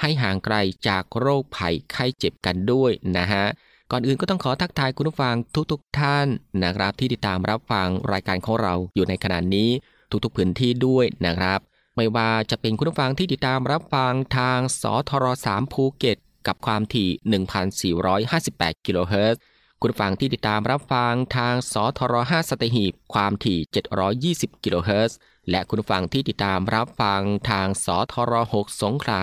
ให้ห่างไกลจากโรคภัยไข้เจ็บกันด้วยนะฮะก่อนอื่นก็ต้องขอทักทายคุณผู้ฟังทุกๆทท่านนะครับที่ติดตามรับฟังรายการของเราอยู่ในขณะนี้ทุกๆพื้นที่ด้วยนะครับ ไม่ว่าจะเป็นคุณผู้ฟังที่ติดตามรับฟังทางสทร3ภูเก็ตกับความถี่ 1,458 กิโลเฮิรตซ์คุณผู้ฟังที่ติดตามรับฟังทางสทร5สตหีบความถี่ 720 กิโลเฮิรตซ์และคุณผู้ฟังที่ติดตามรับฟังทางสทร6สงขลา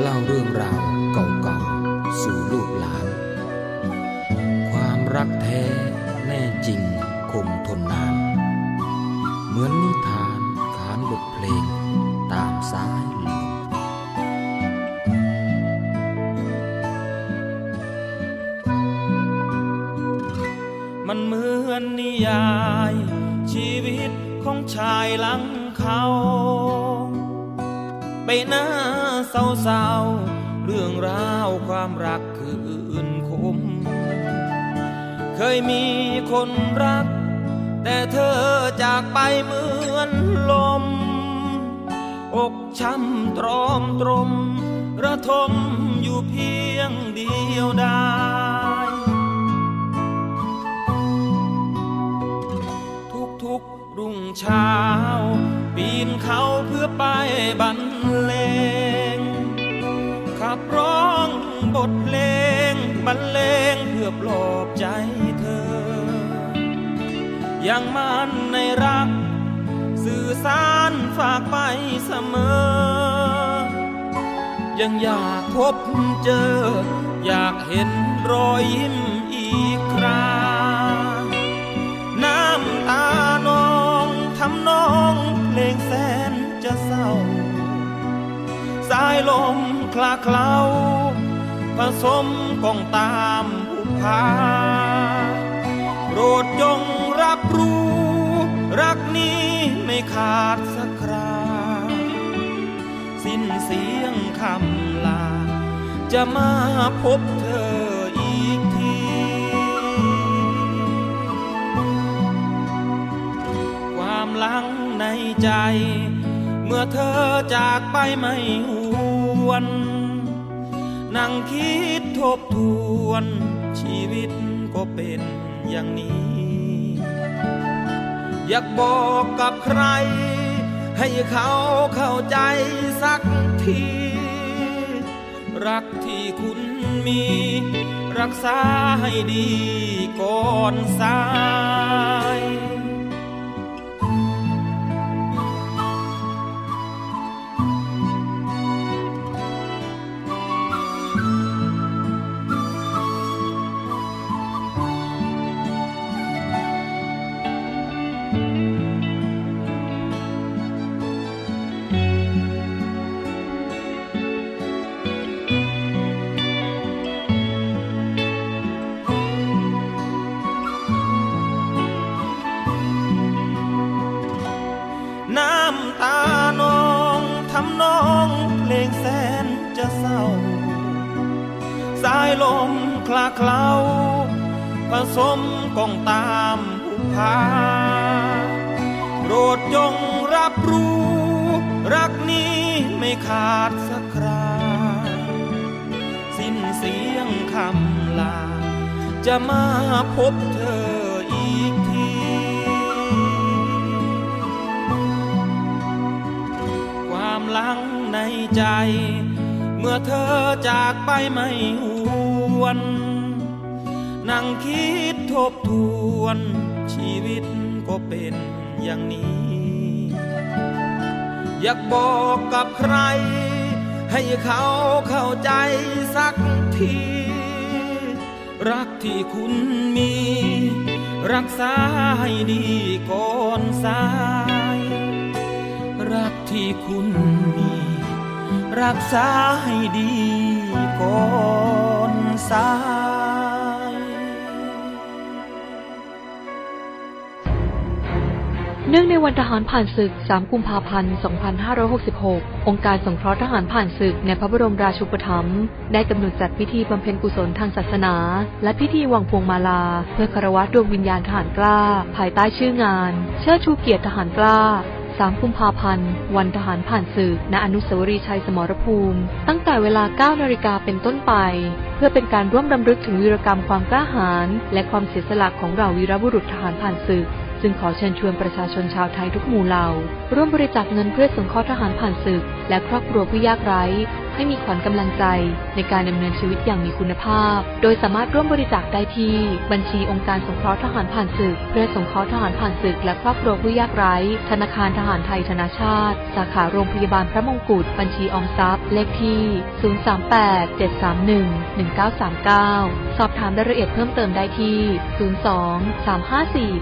เล่าเรื่องราวเก่าๆ สู่ลูกหลาน ความรักแท้แน่จริงคงทนนาน เหมือนนิทานขานบทเพลงตามสายลมมันเหมือนนิยาย ชีวิตของชายหลังเขา ไปหน้า เศร้าๆเรื่องราวความรักคืนคม เคยมีคนรัก แต่เธอจากไปเหมือนลม อกช้ำตรอมตรม ระทมอยู่เพียงเดียวดายทุกๆรุ่งเช้าปีนเขาเพื่อไปบรรเลง ขับร้องบทเพลงบรรเลงเพื่อปลอบใจเธอ ยังมันในรัก สื่อสารฝากไปเสมอ ยังอยากพบเจอ อยากเห็นรอยยิ้มอีกคราายลมคลาเคล้าผสมกองตามผูพาโปรดจงรับรู้ รักนี้ไม่ขาดสักครา สิ้นเสียงคำลา จะมาพบเธออีกทีความหลังในใจ เมื่อเธอจากไปไม่ห วน นั่งคิดทบทวน ชีวิตก็เป็นอย่างนี้ อยากบอกกับใคร ให้เขาเข้าใจสักที รักที่คุณมี รักษาให้ดีก่อนสาย เคล้าผสมกองตามผูพาโปรดจงรับรู้ รักนี้ไม่ขาดสักคราสิ้นเสียงคำลา จะมาพบเธออีกทีความหลังในใจ เมื่อเธอจากไปไม่หวน นั่งคิดทบทวนชีวิตก็เป็นอย่างนี้ อยากบอกกับใคร ให้เขาเข้าใจสักที รักที่คุณมี รักษาให้ดีก่อนสาย รักที่คุณมี รักษาให้ดีก่อนสาย นื่องในวันทหารผ่านศึก 3 กุมภาพันธ์ 2566 องค์การสงเคราะห์ทหารผ่านศึกในพระบรมราชูปถัมภ์ได้กำหนดจัดพิธีบำเพ็ญกุศลทางศาสนา และพิธีวางพวงมาลา เพื่อคารวะดวงวิญญาณทหารกล้า ภายใต้ชื่องาน เชิดชูเกียรติทหารกล้า3กุมภาพันธ์ วันทหารผ่านศึก ณ อนุสาวรีย์ชัยสมรภูมิ ตั้งแต่เวลา 9 นาฬิกาเป็นต้นไป เพื่อเป็นการร่วมรำลึกถึงวีรกรรมความกล้าหาญและความเสียสละของเหล่าวีรบุรุษทหารผ่านศึก ซึ่งขอเชิญชวนประชาชนชาวไทยทุกหมู่เหล่า ร่วมบริจาคเงินเพื่อสงเคราะห์ทหารผ่านศึก และครอบครัวผู้ยากไร้ ให้มีขวัญกำลังใจในการดำเนินชีวิตอย่างมีคุณภาพ โดยสามารถร่วมบริจาคได้ที่ บัญชีองค์การสงเคราะห์ทหารผ่านศึก เพื่อสงเคราะห์ทหารผ่านศึก และครอบครัวผู้ยากไร้ ธนาคารทหารไทยธนาชาติ สาขาโรงพยาบาลพระมงกุฎ บัญชีออมทรัพย์ เลขที่ 038-731-1939 สอบถามรายละเอียดเพิ่มเติมได้ที่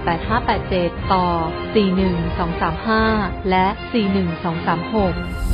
02-354-8587 ต่อ 41235 และ 41236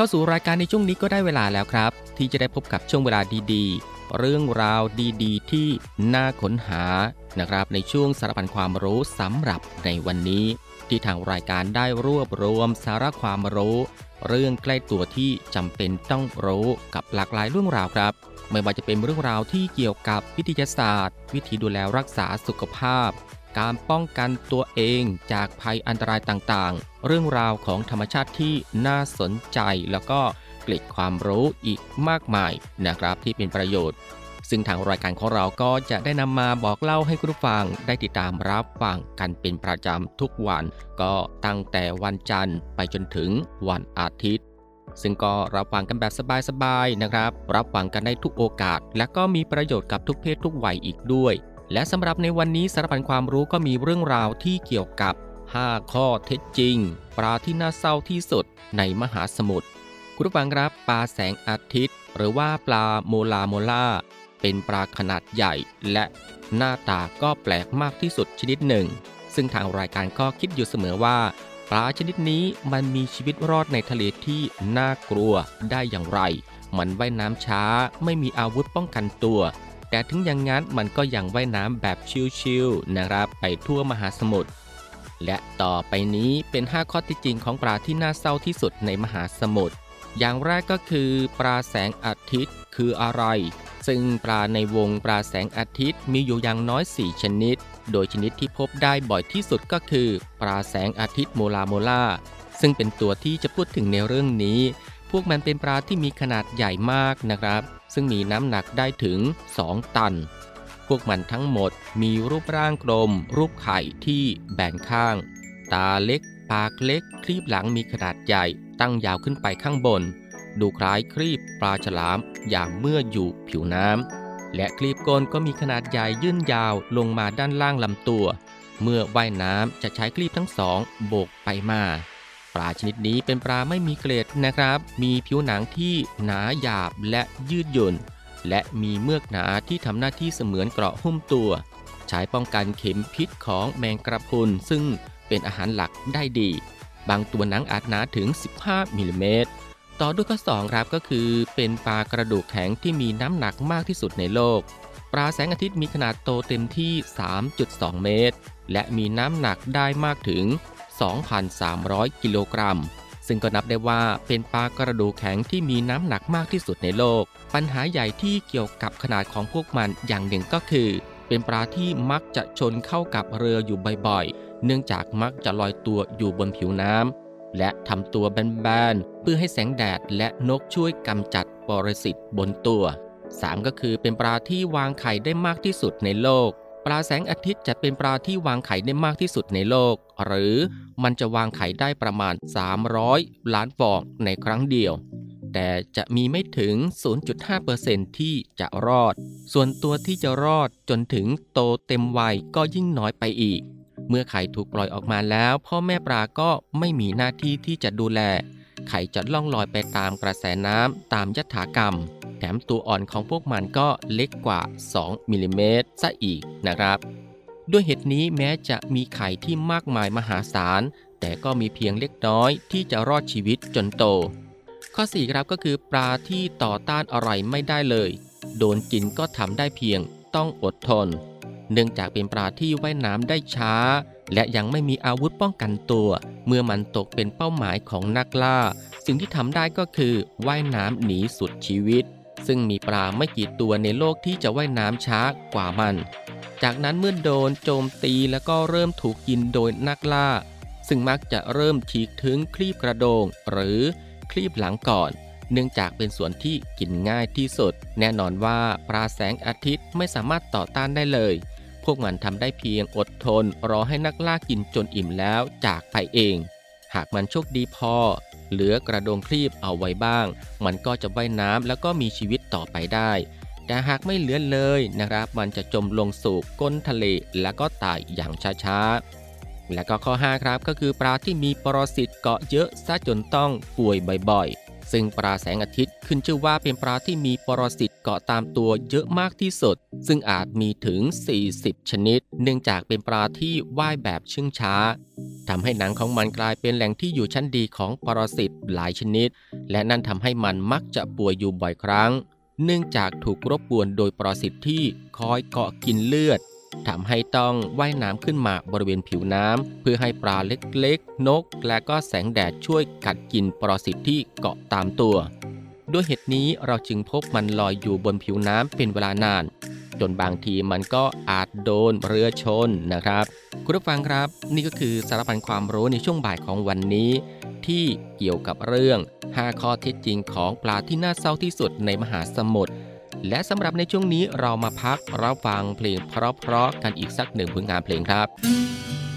เข้าสู่รายการในช่วงนี้ก็ได้เวลาแล้วครับ ที่จะได้พบกับช่วงเวลาดีๆ เรื่องราวดีๆ ที่น่าค้นหานะครับ ในช่วงสารพันความรู้สำหรับในวันนี้ ที่ทางรายการได้รวบรวมสาระความรู้ เรื่องใกล้ตัวที่จำเป็นต้องรู้กับหลากหลายเรื่องราวครับ ไม่ว่าจะเป็นเรื่องราวที่เกี่ยวกับวิทยาศาสตร์ วิธีดูแลรักษาสุขภาพ การป้องกันตัวเองจากภัยอันตรายต่างๆ เรื่องราวของธรรมชาติที่น่าสนใจแล้วก็เกล็ดความรู้อีกมากมายนะครับที่เป็นประโยชน์ ซึ่งทางรายการของเราก็จะได้นำมาบอกเล่าให้คุณผู้ฟังได้ติดตามรับฟังกันเป็นประจำทุกวัน ก็ตั้งแต่วันจันทร์ไปจนถึงวันอาทิตย์ซึ่งก็รับฟังกันแบบสบายๆนะครับ รับฟังกันได้ทุกโอกาส และก็มีประโยชน์กับทุกเพศทุกวัยอีกด้วย และสำหรับในวันนี้สารพันความรู้ก็มีเรื่องราวที่เกี่ยวกับ 5 ข้อเท็จจริง ปลาที่น่าเศร้าที่สุดในมหาสมุทรคุณผู้ฟังครับปลาแสงอาทิตย์ หรือว่าปลาโมลาโมลาเป็นปลาขนาดใหญ่ และหน้าตาก็แปลกมากที่สุดชนิดหนึ่ง ซึ่งทางรายการก็คิดอยู่เสมอว่า ปลาชนิดนี้มันมีชีวิตรอดในทะเลที่น่ากลัวได้อย่างไร มันว่ายน้ำช้าไม่มีอาวุธป้องกันตัว แต่ถึงอย่างนั้นมันก็ยังว่ายน้ำแบบชิลๆนะครับไปทั่วมหาสมุทรและต่อไปนี้เป็น 5 ข้อที่จริงของปลาที่น่าเศร้าที่สุดในมหาสมุทรอย่างแรกก็คือปลาแสงอาทิตย์คืออะไร ซึ่งปลาในวงปลาแสงอาทิตย์มีอยู่อย่างน้อย 4 ชนิด โดยชนิดที่พบได้บ่อยที่สุดก็คือ ปลาแสงอาทิตย์โมลาโมลาซึ่งเป็นตัวที่จะพูดถึงในเรื่องนี้ พวกมันเป็นปลาที่มีขนาดใหญ่มากนะครับ ซึ่งมีน้ำหนักได้ถึง 2 ตัน พวกมันทั้งหมดมีรูปร่างกลม รูปไข่ที่แบนข้าง ตาเล็ก ปากเล็ก ครีบหลังมีขนาดใหญ่ตั้งยาวขึ้นไปข้างบน ดูคล้ายครีบปลาฉลามอย่างเมื่ออยู่ผิวน้ำ และครีบก้นก็มีขนาดใหญ่ยื่นยาวลงมาด้านล่างลำตัว เมื่อว่ายน้ำจะใช้ครีบทั้งสองโบกไปมา ปลาชนิดนี้เป็นปลาไม่มีเกล็ดนะครับ มีผิวหนังที่หนาหยาบและยืดหยุ่น และมีเมือกหนาที่ทำหน้าที่เสมือนเกราะหุ้มตัว ใช้ป้องกันเข็มพิษของแมงกระพรุนซึ่งเป็นอาหารหลักได้ดี บางตัวหนังอาจหนาถึง 15มิลลิเมตรต่อด้วยข้อ2ครับก็คือ เป็นปลากระดูกแข็งที่มีน้ำหนักมากที่สุดในโลก ปลาแสงอาทิตย์มีขนาดโตเต็มที่ 3.2 เมตร และมีน้ำหนักได้มากถึง 2,300 กิโลกรัม ซึ่งก็นับได้ว่าเป็นปลากระดูกแข็งที่มีน้ำหนักมากที่สุดในโลก ปัญหาใหญ่ที่เกี่ยวกับขนาดของพวกมันอย่างหนึ่งก็คือ เป็นปลาที่มักจะชนเข้ากับเรืออยู่บ่อยๆ เนื่องจากมักจะลอยตัวอยู่บนผิวน้ำและทำตัวแบนๆ เพื่อให้แสงแดดและนกช่วยกำจัดปรสิตบนตัว 3 ก็คือเป็นปลาที่วางไข่ได้มากที่สุดในโลก ปลาแสงอาทิตย์จะเป็นปลาที่วางไข่ได้มากที่สุดในโลก หรือมันจะวางไข่ได้ประมาณ 300 ล้านฟองในครั้งเดียว แต่จะมีไม่ถึง 0.5%ที่จะรอด ส่วนตัวที่จะรอดจนถึงโตเต็มวัยก็ยิ่งน้อยไปอีก เมื่อไข่ถูกปล่อยออกมาแล้ว พ่อแม่ปลาก็ไม่มีหน้าที่ที่จะดูแล ไข่จะล่องลอยไปตามกระแสน้ำตามยถากรรม แถมตัวอ่อนของพวกมันก็เล็กกว่า 2มิลลิเมตรซะอีกนะครับ ด้วยเหตุนี้แม้จะมีไข่ที่มากมายมหาศาล แต่ก็มีเพียงเล็กน้อยที่จะรอดชีวิตจนโต ข้อ 4 ครับก็คือปลาที่ต่อต้านอะไรไม่ได้เลย โดนกินก็ทำได้เพียงต้องอดทน เนื่องจากเป็นปลาที่ว่ายน้ำได้ช้า และยังไม่มีอาวุธป้องกันตัว เมื่อมันตกเป็นเป้าหมายของนักล่า สิ่งที่ทำได้ก็คือว่ายน้ำหนีสุดชีวิต ซึ่งมีปลาไม่กี่ตัวในโลกที่จะว่ายน้ำช้ากว่ามัน จากนั้นเมื่อโดนโจมตีแล้วก็เริ่มถูกกินโดยนักล่า ซึ่งมักจะเริ่มฉีกถึงคลีบกระโดง หรือคลีบหลังก่อน เนื่องจากเป็นส่วนที่กินง่ายที่สุด แน่นอนว่าปลาแสงอาทิตย์ไม่สามารถต่อต้านได้เลย พวกมันทำได้เพียงอดทน รอให้นักล่ากินจนอิ่มแล้วจากไปเอง หากมันโชคดีพอ เหลือกระโดงครีบเอาไว้บ้าง มันก็จะว่ายน้ำแล้วก็มีชีวิตต่อไปได้ แต่หากไม่เหลือเลยนะครับ มันจะจมลงสู่ก้นทะเลแล้วก็ตายอย่างช้าๆ และก็ข้อ 5 ครับก็คือปลาที่มีปรสิตเกาะเยอะซะจนต้องป่วยบ่อยๆ ซึ่งปลาแสงอาทิตย์ขึ้นชื่อว่าเป็นปลาที่มีปรสิตเกาะตามตัวเยอะมากที่สุด ซึ่งอาจมีถึง 40 ชนิด เนื่องจากเป็นปลาที่ว่ายแบบเชื่องช้าทำให้หนังของมันกลายเป็นแหล่งที่อยู่ชั้นดีของปรสิตหลายชนิด และนั่นทำให้มันมักจะป่วยอยู่บ่อยครั้ง เนื่องจากถูกรบกวนโดยปรสิตที่คอยเกาะกินเลือด ทำให้ต้องว่ายน้ำขึ้นมาบริเวณผิวน้ำเพื่อให้ปลาเล็กๆ นก และก็แสงแดดช่วยกัดกินปรสิตที่เกาะตามตัว ด้วยเหตุนี้เราจึงพบมันลอยอยู่บนผิวน้ำเป็นเวลานาน จนบางทีมันก็อาจโดนเรือชนนะครับ คุณผู้ฟังครับ นี่ก็คือสารพันความรู้ในช่วงบ่ายของวันนี้ ที่เกี่ยวกับเรื่อง 5 ข้อเท็จจริงของปลาที่น่าเศร้าที่สุดในมหาสมุทร และสำหรับในช่วงนี้เรามาพักรับฟังเพลงเพราะๆกันอีกสักหนึ่งผลงานเพลงครับกับ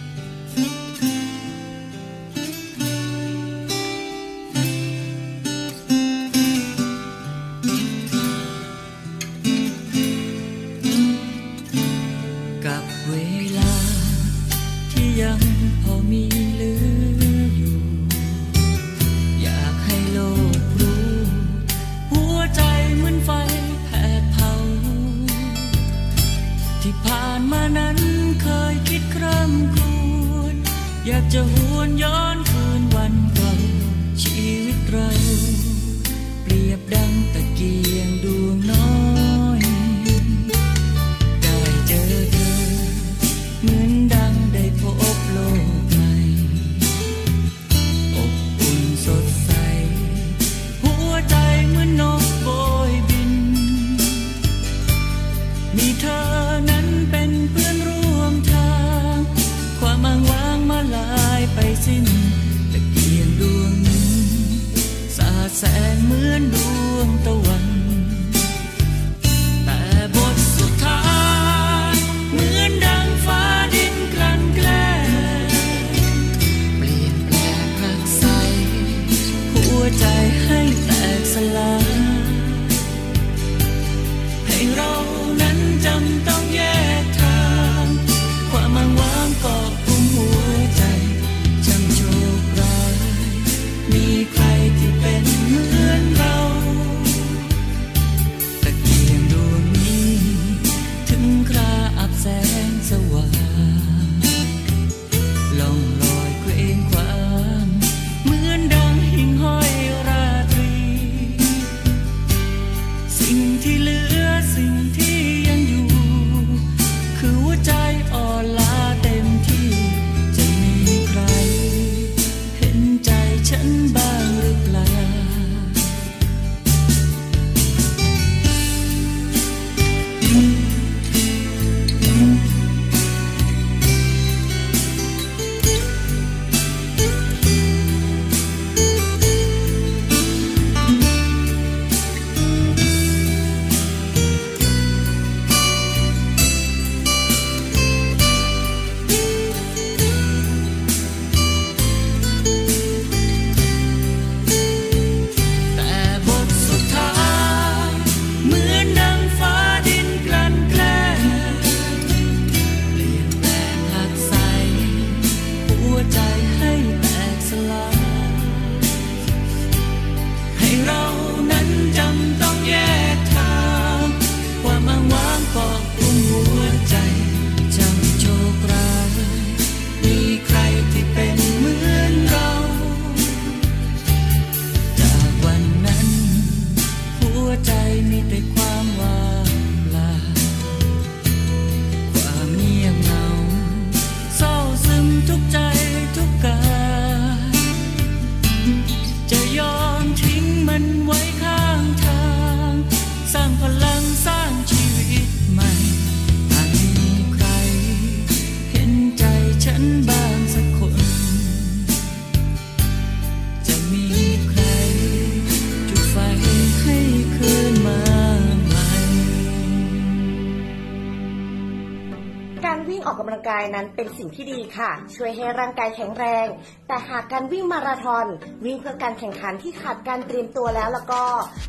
นั้นเป็นสิ่งที่ดีค่ะ ช่วยให้ร่างกายแข็งแรง แต่หากการวิ่งมาราธอน วิ่งเพื่อการแข่งขันที่ขาดการเตรียมตัวแล้วแล้วก็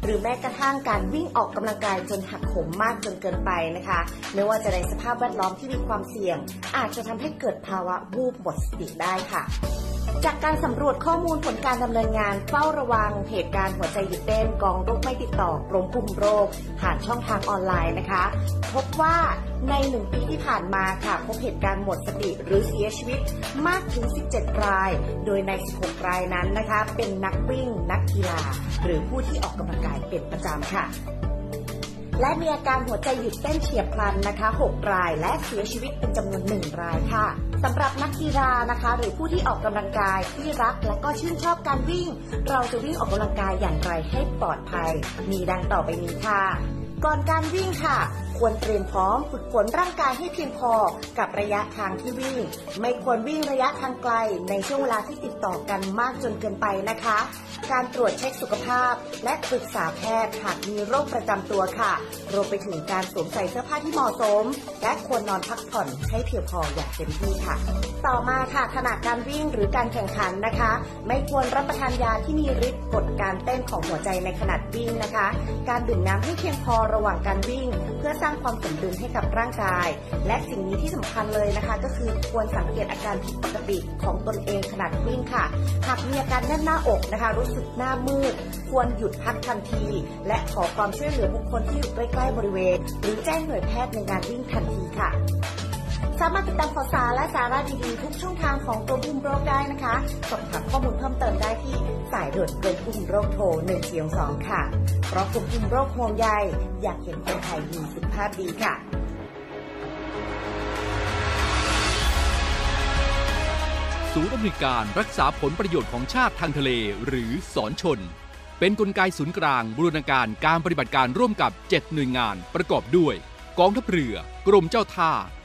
หรือแม้กระทั่งการวิ่งออกกำลังกายจนหักโหมมากจนเกินไปนะคะไม่ว่าจะในสภาพแวดล้อมที่มีความเสี่ยง อาจจะทำให้เกิดภาวะวูบหมดสติได้ค่ะ จากการสำรวจข้อมูลผลการดำเนินงานเฝ้าระวังเหตุการณ์หัวใจหยุดเต้นกองโรคไม่ติดต่อกรมคุมโรค ผ่านช่องทางออนไลน์นะคะ พบว่าในหนึ่งปีที่ผ่านมาค่ะ พบเหตุการณ์หมดสติหรือเสียชีวิตมากถึง 17 ราย โดยใน 16 รายนั้นนะคะ เป็นนักวิ่ง นักกีฬา หรือผู้ที่ออกกำลังกายเป็นประจำค่ะ และมีอาการหัวใจหยุดเต้นเฉียบพลันนะคะ 6 ราย และเสียชีวิตเป็นจำนวน 1 รายค่ะสำหรับนักกีฬานะคะ หรือผู้ที่ออกกำลังกายที่รักและก็ชื่นชอบการวิ่ง เราจะวิ่งออกกำลังกายอย่างไรให้ปลอดภัย มีดังต่อไปนี้ค่ะ ก่อนการวิ่งค่ะควรเตรียมพร้อมฝึกฝนร่างกายให้เพียงพอกับระยะทางที่วิ่ง ไม่ควรวิ่งระยะทางไกล ในช่วงเวลาที่ติดต่อกันมากจนเกินไปนะคะ การตรวจเช็คสุขภาพ และปรึกษาแพทย์หากมีโรคประจำตัวค่ะ รวมไปถึงการสวมใส่เสื้อผ้าที่เหมาะสม และควรนอนพักผ่อนให้เพียงพออย่างเต็มที่ค่ะ ต่อมาค่ะขณะการวิ่งหรือการแข่งขันนะคะ ไม่ควรรับประทานยาที่มีฤทธิ์กดการเต้นของหัวใจในขณะวิ่งนะคะ การดื่มน้ำให้เพียงพอระหว่างการวิ่ง พื่อสร้างความสมดุลให้กับร่างกาย และสิ่งนี้ที่สำคัญเลยนะคะ ก็คือควรสังเกตอาการผิดปกติของตนเองขณะวิ่งค่ะ หากมีอาการแน่นหน้าอกนะคะ รู้สึกหน้ามืด ควรหยุดพักทันที และขอความช่วยเหลือบุคคลที่อยู่ใกล้ๆบริเวณ หรือแจ้งหน่วยแพทย์ในงานวิ่งทันทีค่ะ สามารถติดตามข่าวสารและสาระดีๆทุกช่องทางของกรมควบคุมโรคได้นะคะสอบถามข้อมูลเพิ่มเติมได้ที่สายด่วนกรมควบคุมโรคโทร1422ค่ะ เพราะกรมควบคุมโรคห่วงใยอยากเห็นคนไทยมีสุขภาพดีค่ะศูนย์อำนวยการรักษาผลประโยชน์ของชาติทางทะเลหรือสอนชน เป็นนกลไกศูนย์กลางบูรณาการการปฏิบัติการร่วมกับ 7 หน่วยงานประกอบด้วย กองทัพเรือ กรมเจ้าท่า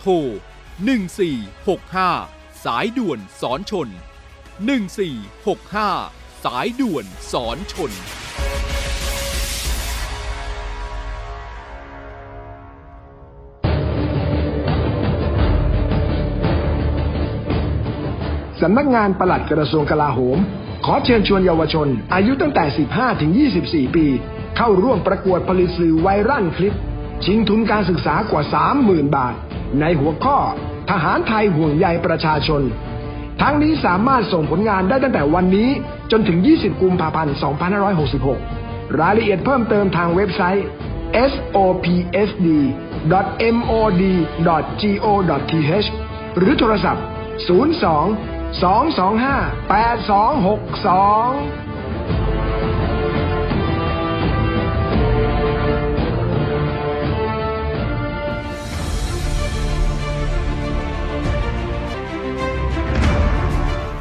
โทร 1465 สายด่วนสอนชน 1465 สายด่วนสอนชน สำนักงานปลัดกระทรวงกลาโหม ขอเชิญชวนเยาวชน อายุตั้งแต่ 15 ถึง 24 ปี เข้าร่วมประกวดผลิตสื่อไวรัลคลิป ชิงทุนการศึกษากว่า 30,000 บาท ในหัวข้อ ทหารไทยห่วงใยประชาชน ทั้งนี้สามารถส่งผลงานได้ตั้งแต่วันนี้จนถึง 20 กุมภาพันธ์ 2566 รายละเอียดเพิ่มเติมทางเว็บไซต์ sopsd.mod.go.th หรือโทรศัพท์ 02 225 8262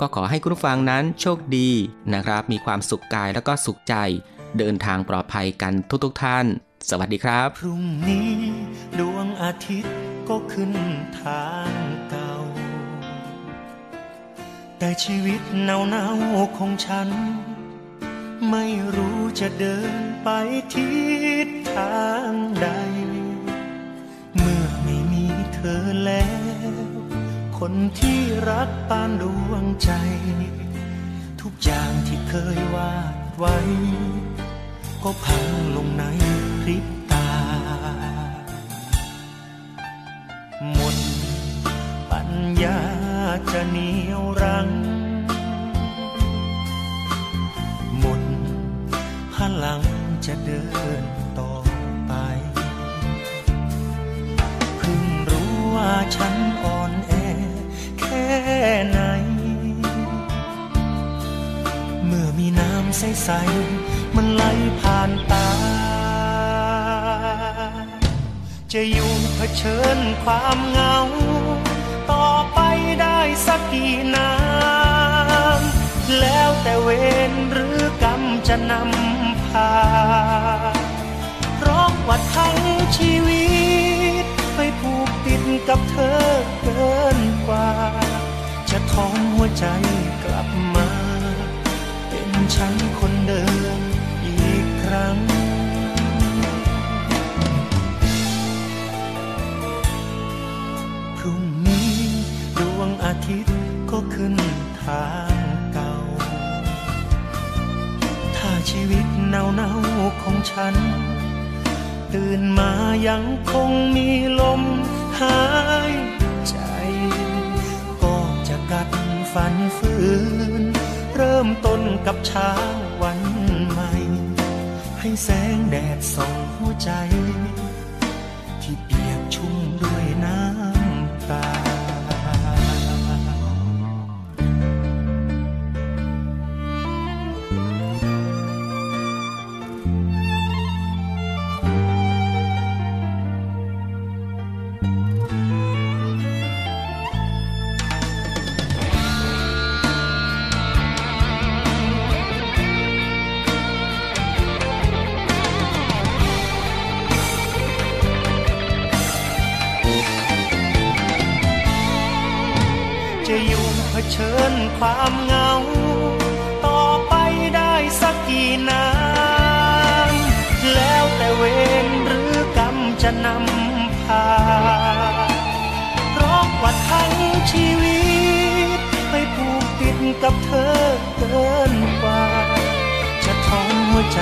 ก็ขอให้คุณผู้ฟังนั้นโชคดีนะครับ มีความสุขกายแล้วก็สุขใจ เดินทางปลอดภัยกันทุกๆทท่าน สวัสดีครับ พรุ่งนี้ดวงอาทิตย์ก็ขึ้นทางเก่า แต่ชีวิตเนาๆของฉัน ไม่รู้จะเดินไปทิศทางใด เมื่อไม่มีเธอแล้ว คนที่รักปานดวงใจ ทุกอย่างที่เคยวาดไว้ ก็พังลงในพริบตา หมดปัญญาจะเหนียวรั้ง หมดพลังจะเดินต่อไป เพิ่งรู้ว่าฉันอ่อนแอ ค่ไหน เมื่อมีน้ำใสๆมันไหลผ่านตา จะอยู่เผชิญความเหงา ต่อไปได้สักกี่นานแล้วแต่เวรหรือกรรมจะนำพาเพราะว่าทั้งชีวิต กับเธอเกินกว่า จะทอมหัวใจกลับมา เป็นฉันคนเดิมอีกครั้งพรุ่งนี้ดวงอาทิตย์ก็ขึ้นทางเก่า ถ้าชีวิตเน่าๆของฉัน ตื่นมายังคงมีลม หายใจ ก็จะกัดฝันฝืน เริ่มต้นกับเช้าวันใหม่ ให้แสงแดดส่องหัวใจ ความเหงา ต่อไปได้สักกี่นานแล้วแต่เวรหรือกรรมจะนำพาเพราะว่าทั้งชีวิตไปผูกติดกับเธอเกินกว่า จะทองหัวใจ